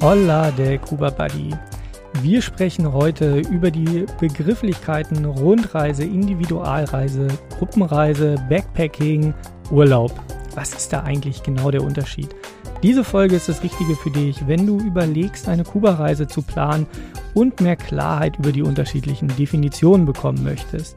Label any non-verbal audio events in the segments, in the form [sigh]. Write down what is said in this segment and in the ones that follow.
Hola, der Kuba Buddy. Wir sprechen heute über die Begrifflichkeiten Rundreise, Individualreise, Gruppenreise, Backpacking, Urlaub. Was ist da eigentlich genau der Unterschied? Diese Folge ist das Richtige für dich, wenn du überlegst, eine Kuba-Reise zu planen und mehr Klarheit über die unterschiedlichen Definitionen bekommen möchtest.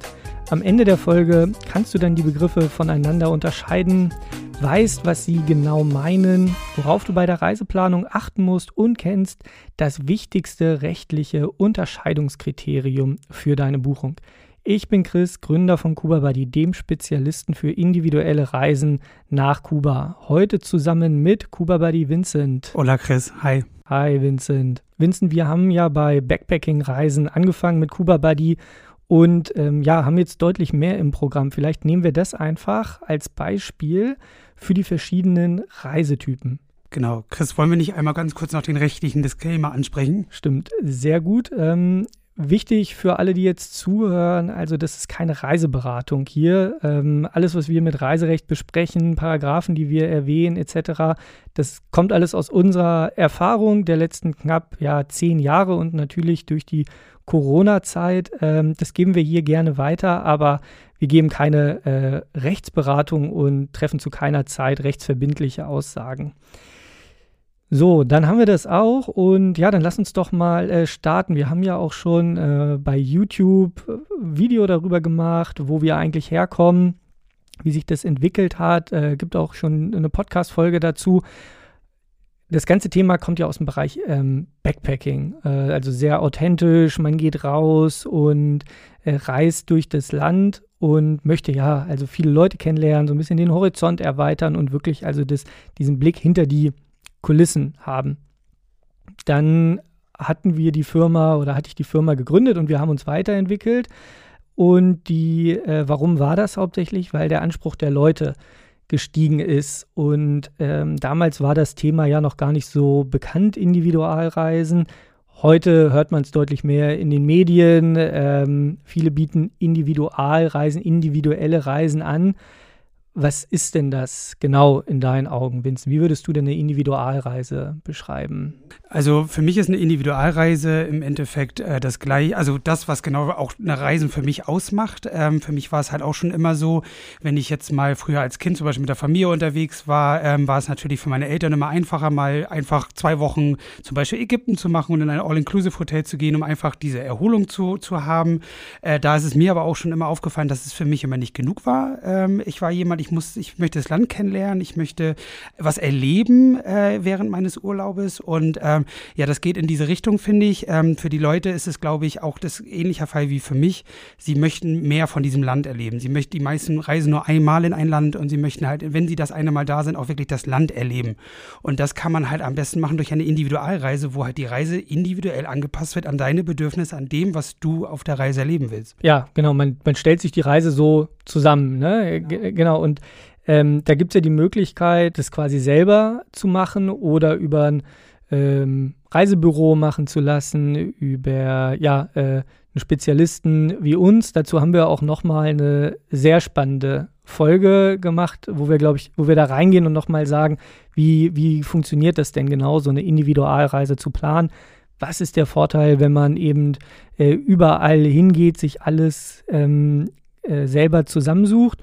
Am Ende der Folge kannst du dann die Begriffe voneinander unterscheiden, weißt, was sie genau meinen, worauf du bei der Reiseplanung achten musst und kennst das wichtigste rechtliche Unterscheidungskriterium für deine Buchung. Ich bin Chris, Gründer von Kuba Buddy, dem Spezialisten für individuelle Reisen nach Kuba. Heute zusammen mit Kuba Buddy Vincent. Hola Chris, hi. Hi Vincent. Vincent, wir haben ja bei Backpacking-Reisen angefangen mit Kuba Buddy und ähm, ja, haben jetzt deutlich mehr im Programm. Vielleicht nehmen wir das einfach als Beispiel für die verschiedenen Reisetypen. Genau. Chris, wollen wir nicht einmal ganz kurz noch den rechtlichen Disclaimer ansprechen? Stimmt, sehr gut. Ähm, wichtig für alle, die jetzt zuhören, also das ist keine Reiseberatung hier. Ähm, alles, was wir mit Reiserecht besprechen, Paragraphen, die wir erwähnen, etc., das kommt alles aus unserer Erfahrung der letzten knapp ja, zehn Jahre und natürlich durch die Corona-Zeit. Ähm, das geben wir hier gerne weiter, aber wir geben keine äh, Rechtsberatung und treffen zu keiner Zeit rechtsverbindliche Aussagen. So, dann haben wir das auch und ja, dann lass uns doch mal äh, starten. Wir haben ja auch schon äh, bei YouTube äh, Video darüber gemacht, wo wir eigentlich herkommen, wie sich das entwickelt hat. Äh, gibt auch schon eine Podcast-Folge dazu. Das ganze Thema kommt ja aus dem Bereich ähm, Backpacking, äh, also sehr authentisch. Man geht raus und äh, reist durch das Land und möchte ja also viele Leute kennenlernen, so ein bisschen den Horizont erweitern und wirklich also das, diesen Blick hinter die Kulissen haben. Dann hatten wir die Firma oder hatte ich die Firma gegründet und wir haben uns weiterentwickelt. Und die, äh, warum war das hauptsächlich? Weil der Anspruch der Leute gestiegen ist. Und ähm, damals war das Thema ja noch gar nicht so bekannt, Individualreisen. Heute hört man es deutlich mehr in den Medien. Ähm, viele bieten Individualreisen, individuelle Reisen an. Was ist denn das genau in deinen Augen, Vincent? Wie würdest du denn eine Individualreise beschreiben? Also für mich ist eine Individualreise im Endeffekt äh, das gleiche, also das, was genau auch eine Reise für mich ausmacht. Ähm, für mich war es halt auch schon immer so, wenn ich jetzt mal früher als Kind zum Beispiel mit der Familie unterwegs war, ähm, war es natürlich für meine Eltern immer einfacher, mal einfach zwei Wochen zum Beispiel Ägypten zu machen und in ein All-Inclusive-Hotel zu gehen, um einfach diese Erholung zu, zu haben. Äh, da ist es mir aber auch schon immer aufgefallen, dass es für mich immer nicht genug war. Ähm, ich war jemand, ich muss, ich möchte das Land kennenlernen, ich möchte was erleben äh, während meines Urlaubes und ähm, ja, das geht in diese Richtung, finde ich. Ähm, für die Leute ist es, glaube ich, auch das ähnlicher Fall wie für mich. Sie möchten mehr von diesem Land erleben. Sie möchten, die meisten reisen nur einmal in ein Land und sie möchten halt, wenn sie das eine Mal da sind, auch wirklich das Land erleben. Und das kann man halt am besten machen durch eine Individualreise, wo halt die Reise individuell angepasst wird an deine Bedürfnisse, an dem, was du auf der Reise erleben willst. Ja, genau. Man, man stellt sich die Reise so zusammen. Ne? Genau. genau. Und ähm, da gibt es ja die Möglichkeit, das quasi selber zu machen oder über ein ähm, Reisebüro machen zu lassen, über ja, äh, einen Spezialisten wie uns. Dazu haben wir auch nochmal eine sehr spannende Folge gemacht, wo wir, glaube ich, wo wir da reingehen und nochmal sagen, wie, wie funktioniert das denn genau, so eine Individualreise zu planen. Was ist der Vorteil, wenn man eben äh, überall hingeht, sich alles ähm, äh, selber zusammensucht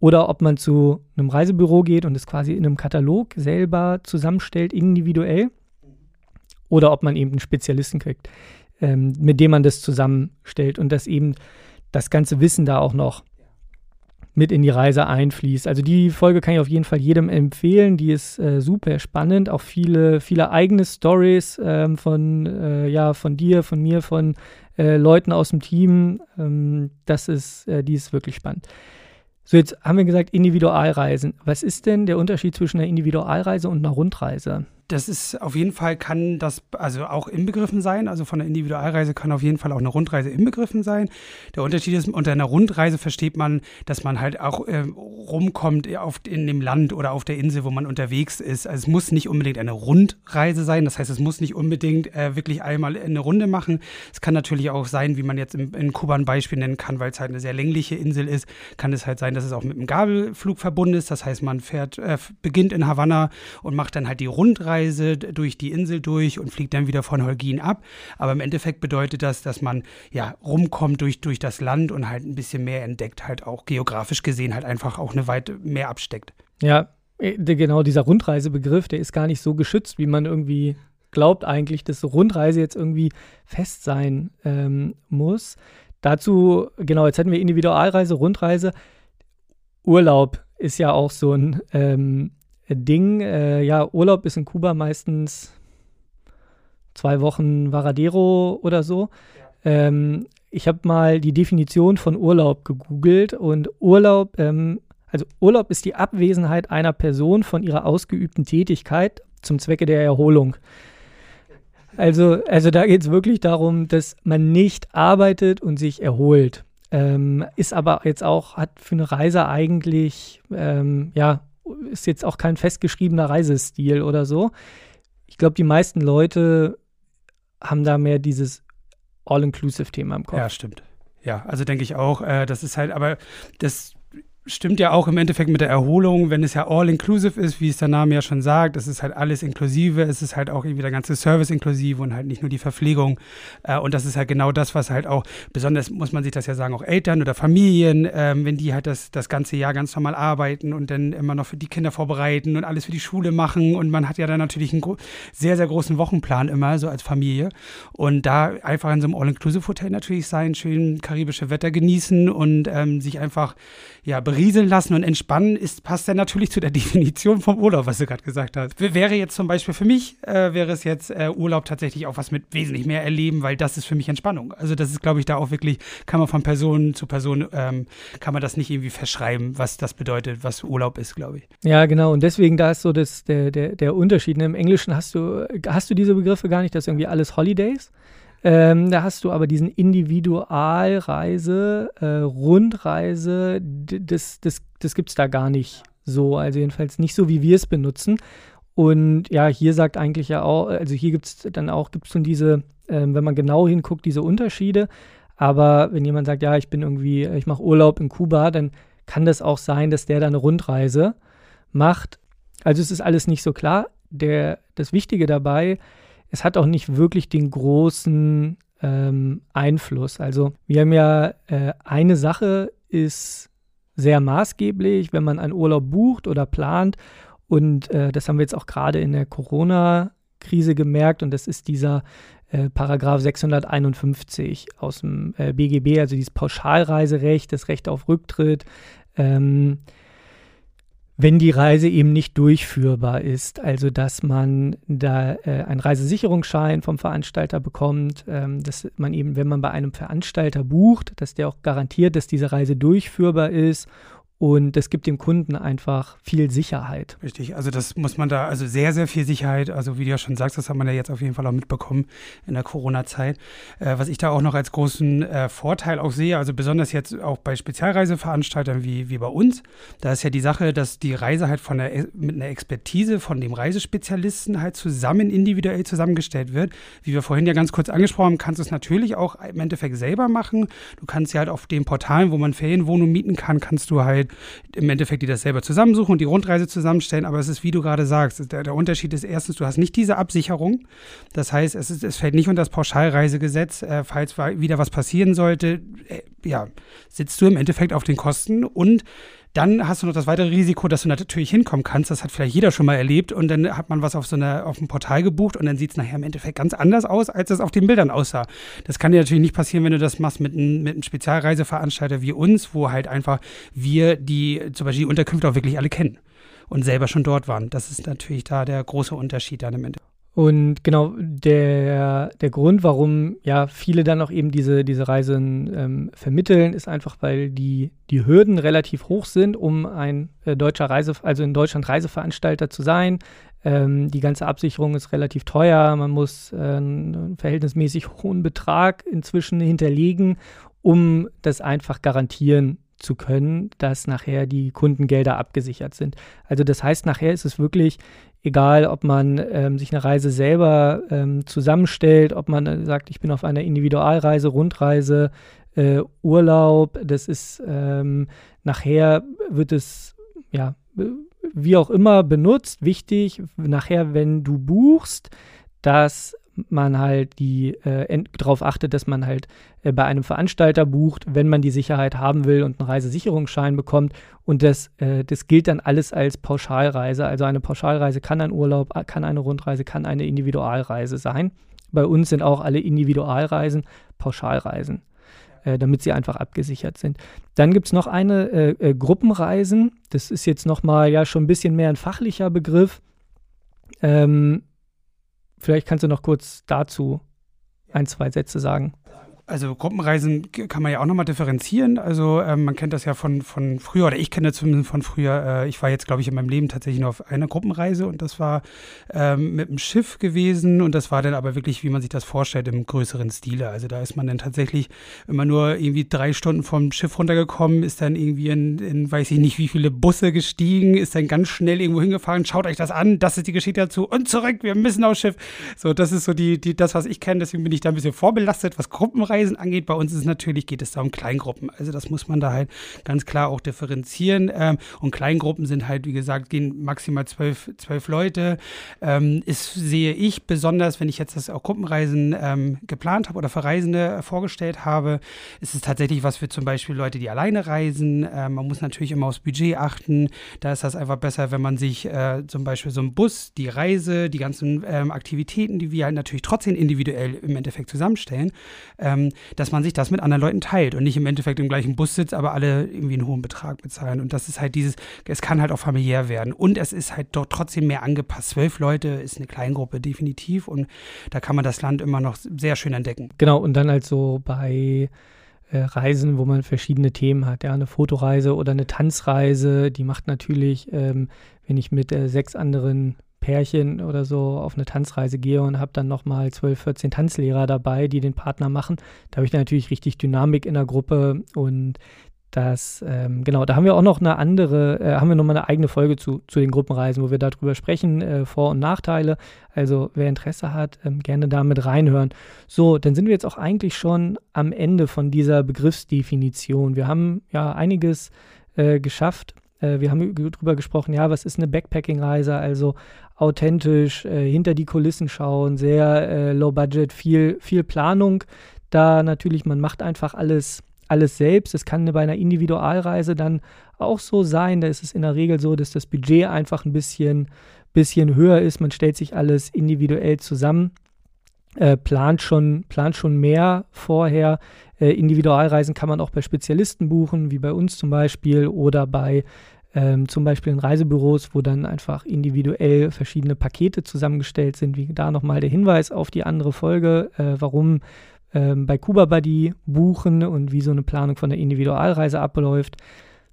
oder ob man zu einem Reisebüro geht und es quasi in einem Katalog selber zusammenstellt, individuell, oder ob man eben einen Spezialisten kriegt, ähm, mit dem man das zusammenstellt und dass eben das ganze Wissen da auch noch mit in die Reise einfließt. Also die Folge kann ich auf jeden Fall jedem empfehlen. Die ist äh, super spannend. Auch viele, viele eigene Stories ähm, von, äh, ja, von dir, von mir, von äh, Leuten aus dem Team. Ähm, das ist, äh, die ist wirklich spannend. So, jetzt haben wir gesagt, Individualreisen. Was ist denn der Unterschied zwischen einer Individualreise und einer Rundreise? Das ist auf jeden Fall, kann das also auch inbegriffen sein. Also von der Individualreise kann auf jeden Fall auch eine Rundreise inbegriffen sein. Der Unterschied ist, unter einer Rundreise versteht man, dass man halt auch äh, rumkommt auf, in dem Land oder auf der Insel, wo man unterwegs ist. Also es muss nicht unbedingt eine Rundreise sein. Das heißt, es muss nicht unbedingt äh, wirklich einmal eine Runde machen. Es kann natürlich auch sein, wie man jetzt in, in Kuba ein Beispiel nennen kann, weil es halt eine sehr längliche Insel ist, kann es halt sein, dass es auch mit einem Gabelflug verbunden ist. Das heißt, man fährt, äh, beginnt in Havanna und macht dann halt die Rundreise Rundreise durch die Insel durch und fliegt dann wieder von Holgin ab. Aber im Endeffekt bedeutet das, dass man ja rumkommt durch, durch das Land und halt ein bisschen mehr entdeckt, halt auch geografisch gesehen halt einfach auch eine Weite mehr absteckt. Ja, äh, genau dieser Rundreisebegriff, der ist gar nicht so geschützt, wie man irgendwie glaubt eigentlich, dass Rundreise jetzt irgendwie fest sein ähm, muss. Dazu, genau, jetzt hätten wir Individualreise, Rundreise. Urlaub ist ja auch so ein ähm, Ding. Äh, ja, Urlaub ist in Kuba meistens zwei Wochen Varadero oder so. Ja. Ähm, ich habe mal die Definition von Urlaub gegoogelt und Urlaub, ähm, also Urlaub ist die Abwesenheit einer Person von ihrer ausgeübten Tätigkeit zum Zwecke der Erholung. Also, also da geht es wirklich darum, dass man nicht arbeitet und sich erholt. Ähm, ist aber jetzt auch, hat für eine Reise eigentlich, ähm, ja, ist jetzt auch kein festgeschriebener Reisestil oder so. Ich glaube, die meisten Leute haben da mehr dieses All-Inclusive-Thema im Kopf. Ja, stimmt. Ja, also denke ich auch. Äh, das ist halt, aber das stimmt ja auch im Endeffekt mit der Erholung, wenn es ja all-inclusive ist, wie es der Name ja schon sagt. Es ist halt alles inklusive, es ist halt auch irgendwie der ganze Service inklusive und halt nicht nur die Verpflegung. Äh, und das ist halt genau das, was halt auch, besonders muss man sich das ja sagen, auch Eltern oder Familien, ähm, wenn die halt das, das ganze Jahr ganz normal arbeiten und dann immer noch für die Kinder vorbereiten und alles für die Schule machen. Und man hat ja dann natürlich einen sehr, sehr großen Wochenplan immer, so als Familie. Und da einfach in so einem All-Inclusive-Hotel natürlich sein, schön karibische Wetter genießen und ähm, sich einfach, ja, berieseln lassen und entspannen, ist, passt ja natürlich zu der [laughs] Definition vom Urlaub, was du gerade gesagt hast. Wäre jetzt zum Beispiel für mich, äh, wäre es jetzt äh, Urlaub tatsächlich auch was mit wesentlich mehr erleben, weil das ist für mich Entspannung. Also das ist, glaube ich, da auch wirklich, kann man von Person zu Person, ähm, kann man das nicht irgendwie verschreiben, was das bedeutet, was Urlaub ist, glaube ich. Ja, genau. Und deswegen, da ist so das, der, der, der Unterschied. Ne? Im Englischen hast du, hast du diese Begriffe gar nicht, das ist irgendwie alles Holidays. Ähm, da hast du aber diesen Individualreise, äh, Rundreise, das, das, das gibt es da gar nicht so. Also jedenfalls nicht so, wie wir es benutzen. Und ja, hier sagt eigentlich ja auch, also hier gibt es dann auch, gibt es schon diese, ähm, wenn man genau hinguckt, diese Unterschiede. Aber wenn jemand sagt, ja, ich bin irgendwie, ich mache Urlaub in Kuba, dann kann das auch sein, dass der da eine Rundreise macht. Also es ist alles nicht so klar. Der, das Wichtige dabei ist, es hat auch nicht wirklich den großen ähm, Einfluss. Also wir haben ja äh, eine Sache ist sehr maßgeblich, wenn man einen Urlaub bucht oder plant. Und äh, das haben wir jetzt auch gerade in der Corona-Krise gemerkt. Und das ist dieser äh, Paragraph 651 aus dem äh, BGB, also dieses Pauschalreiserecht, das Recht auf Rücktritt. Ähm, wenn die Reise eben nicht durchführbar ist. Also dass man da äh, einen Reisesicherungsschein vom Veranstalter bekommt, ähm, dass man eben, wenn man bei einem Veranstalter bucht, dass der auch garantiert, dass diese Reise durchführbar ist und das gibt dem Kunden einfach viel Sicherheit. Richtig, also das muss man da, also sehr, sehr viel Sicherheit. Also wie du ja schon sagst, das hat man ja jetzt auf jeden Fall auch mitbekommen in der Corona-Zeit. Äh, was ich da auch noch als großen äh, Vorteil auch sehe, also besonders jetzt auch bei Spezialreiseveranstaltern wie, wie bei uns, da ist ja die Sache, dass die Reise halt von der, mit einer Expertise von dem Reisespezialisten halt zusammen individuell zusammengestellt wird. Wie wir vorhin ja ganz kurz angesprochen haben, kannst du es natürlich auch im Endeffekt selber machen. Du kannst ja halt auf den Portalen, wo man Ferienwohnungen mieten kann, kannst du halt im Endeffekt die das selber zusammensuchen und die Rundreise zusammenstellen. Aber es ist, wie du gerade sagst, der, der Unterschied ist erstens, du hast nicht diese Absicherung. Das heißt, es, ist, es fällt nicht unter das Pauschalreisegesetz. Äh, falls wieder was passieren sollte, äh, ja, sitzt du im Endeffekt auf den Kosten und dann hast du noch das weitere Risiko, dass du natürlich hinkommen kannst. Das hat vielleicht jeder schon mal erlebt. Und dann hat man was auf so einer, auf einem Portal gebucht und dann sieht es nachher im Endeffekt ganz anders aus, als es auf den Bildern aussah. Das kann dir natürlich nicht passieren, wenn du das machst mit, ein, mit einem Spezialreiseveranstalter wie uns, wo halt einfach wir die, zum Beispiel die Unterkünfte auch wirklich alle kennen und selber schon dort waren. Das ist natürlich da der große Unterschied dann im Endeffekt. Und genau der, der Grund, warum ja viele dann auch eben diese, diese Reisen ähm, vermitteln, ist einfach, weil die, die Hürden relativ hoch sind, um ein äh, deutscher Reise, also in Deutschland Reiseveranstalter zu sein. Ähm, die ganze Absicherung ist relativ teuer. Man muss äh, einen verhältnismäßig hohen Betrag inzwischen hinterlegen, um das einfach garantieren zu können, dass nachher die Kundengelder abgesichert sind. Also das heißt, nachher ist es wirklich egal, ob man ähm, sich eine Reise selber ähm, zusammenstellt, ob man äh, sagt, ich bin auf einer Individualreise, Rundreise, äh, Urlaub, das ist ähm, nachher wird es ja wie auch immer benutzt. Wichtig, nachher, wenn du buchst, dass man halt die äh, darauf achtet, dass man halt äh, bei einem Veranstalter bucht, wenn man die Sicherheit haben will und einen Reisesicherungsschein bekommt. Und das, äh, das gilt dann alles als Pauschalreise. Also eine Pauschalreise kann ein Urlaub, kann eine Rundreise, kann eine Individualreise sein. Bei uns sind auch alle Individualreisen Pauschalreisen, äh, damit sie einfach abgesichert sind. Dann gibt es noch eine äh, äh, Gruppenreisen. Das ist jetzt nochmal ja schon ein bisschen mehr ein fachlicher Begriff. Ähm, vielleicht kannst du noch kurz dazu ein, zwei Sätze sagen. Also Gruppenreisen kann man ja auch nochmal differenzieren. Also ähm, man kennt das ja von, von früher, oder ich kenne das zumindest von früher. Äh, ich war jetzt, glaube ich, in meinem Leben tatsächlich nur auf einer Gruppenreise und das war ähm, mit dem Schiff gewesen und das war dann aber wirklich, wie man sich das vorstellt, im größeren Stile. Also da ist man dann tatsächlich immer nur irgendwie drei Stunden vom Schiff runtergekommen, ist dann irgendwie in, in weiß ich nicht, wie viele Busse gestiegen, ist dann ganz schnell irgendwo hingefahren, schaut euch das an, das ist die Geschichte dazu und zurück, wir müssen aufs Schiff. So, das ist so die, die, das, was ich kenne, deswegen bin ich da ein bisschen vorbelastet, was Gruppenreisen Reisen angeht, bei uns ist es natürlich, geht es da um Kleingruppen. Also das muss man da halt ganz klar auch differenzieren. Ähm, und Kleingruppen sind halt, wie gesagt, gehen maximal zwölf, zwölf Leute. Ähm, ist, sehe ich besonders, wenn ich jetzt das auch Gruppenreisen ähm, geplant habe oder für Reisende vorgestellt habe, ist es tatsächlich was für zum Beispiel Leute, die alleine reisen. Ähm, man muss natürlich immer aufs Budget achten. Da ist das einfach besser, wenn man sich äh, zum Beispiel so einen Bus, die Reise, die ganzen ähm, Aktivitäten, die wir halt natürlich trotzdem individuell im Endeffekt zusammenstellen, dass man sich das mit anderen Leuten teilt und nicht im Endeffekt im gleichen Bus sitzt, aber alle irgendwie einen hohen Betrag bezahlen. Und das ist halt dieses, es kann halt auch familiär werden. Und es ist halt doch trotzdem mehr angepasst. Zwölf Leute ist eine Kleingruppe, definitiv. Und da kann man das Land immer noch sehr schön entdecken. Genau, und dann halt so bei äh, Reisen, wo man verschiedene Themen hat. Ja, eine Fotoreise oder eine Tanzreise, die macht natürlich, ähm, wenn ich mit äh, sechs anderen Pärchen oder so auf eine Tanzreise gehe und habe dann nochmal 12, 14 Tanzlehrer dabei, die den Partner machen. Da habe ich natürlich richtig Dynamik in der Gruppe und das, ähm, genau, da haben wir auch noch eine andere, äh, haben wir nochmal eine eigene Folge zu, zu den Gruppenreisen, wo wir darüber sprechen, äh, Vor- und Nachteile. Also wer Interesse hat, ähm, gerne da mit reinhören. So, dann sind wir jetzt auch eigentlich schon am Ende von dieser Begriffsdefinition. Wir haben ja einiges äh, geschafft. Äh, wir haben darüber gesprochen, ja, was ist eine Backpacking-Reise? Also authentisch, äh, hinter die Kulissen schauen, sehr äh, low budget, viel, viel Planung. Da natürlich, man macht einfach alles, alles selbst. Es kann bei einer Individualreise dann auch so sein. Da ist es in der Regel so, dass das Budget einfach ein bisschen, bisschen höher ist. Man stellt sich alles individuell zusammen. Äh, plant, schon, plant schon mehr vorher. Äh, Individualreisen kann man auch bei Spezialisten buchen, wie bei uns zum Beispiel, oder bei ähm, zum Beispiel in Reisebüros, wo dann einfach individuell verschiedene Pakete zusammengestellt sind. Wie da nochmal der Hinweis auf die andere Folge, äh, warum ähm, bei Kuba Buddy buchen und wie so eine Planung von der Individualreise abläuft.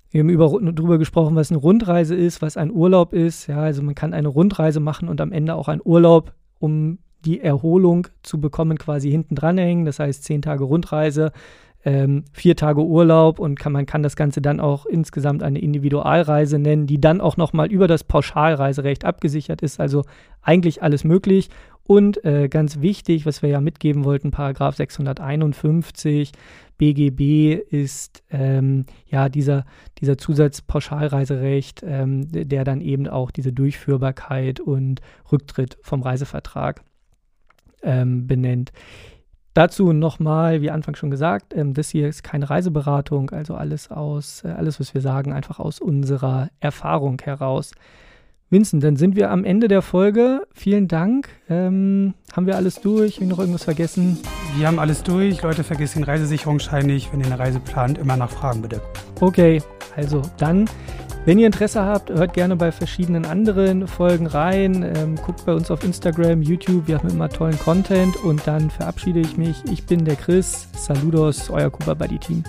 Wir haben über, darüber gesprochen, was eine Rundreise ist, was ein Urlaub ist. Ja, also man kann eine Rundreise machen und am Ende auch einen Urlaub, um die Erholung zu bekommen, quasi hinten dran hängen. Das heißt, zehn Tage Rundreise ähm, vier Tage Urlaub und kann, man kann das Ganze dann auch insgesamt eine Individualreise nennen, die dann auch nochmal über das Pauschalreiserecht abgesichert ist. Also eigentlich alles möglich. Und äh, ganz wichtig, was wir ja mitgeben wollten, Paragraph 651 BGB ist ähm, ja dieser, dieser Zusatz Pauschalreiserecht, ähm, der dann eben auch diese Durchführbarkeit und Rücktritt vom Reisevertrag ähm, benennt. Dazu nochmal, wie Anfang schon gesagt, ähm, das hier ist keine Reiseberatung, also alles aus, äh, alles, was wir sagen, einfach aus unserer Erfahrung heraus. Vincent, dann sind wir am Ende der Folge. Vielen Dank. Ähm, haben wir alles durch? Habe ich noch irgendwas vergessen? Wir haben alles durch. Leute, vergesst den Reisesicherungsschein nicht. Wenn ihr eine Reise plant, immer nachfragen, bitte. Okay, also dann wenn ihr Interesse habt, hört gerne bei verschiedenen anderen Folgen rein. Ähm, guckt bei uns auf Instagram, YouTube. Wir haben immer tollen Content. Und dann verabschiede ich mich. Ich bin der Chris. Saludos, euer Kuba Buddy Team.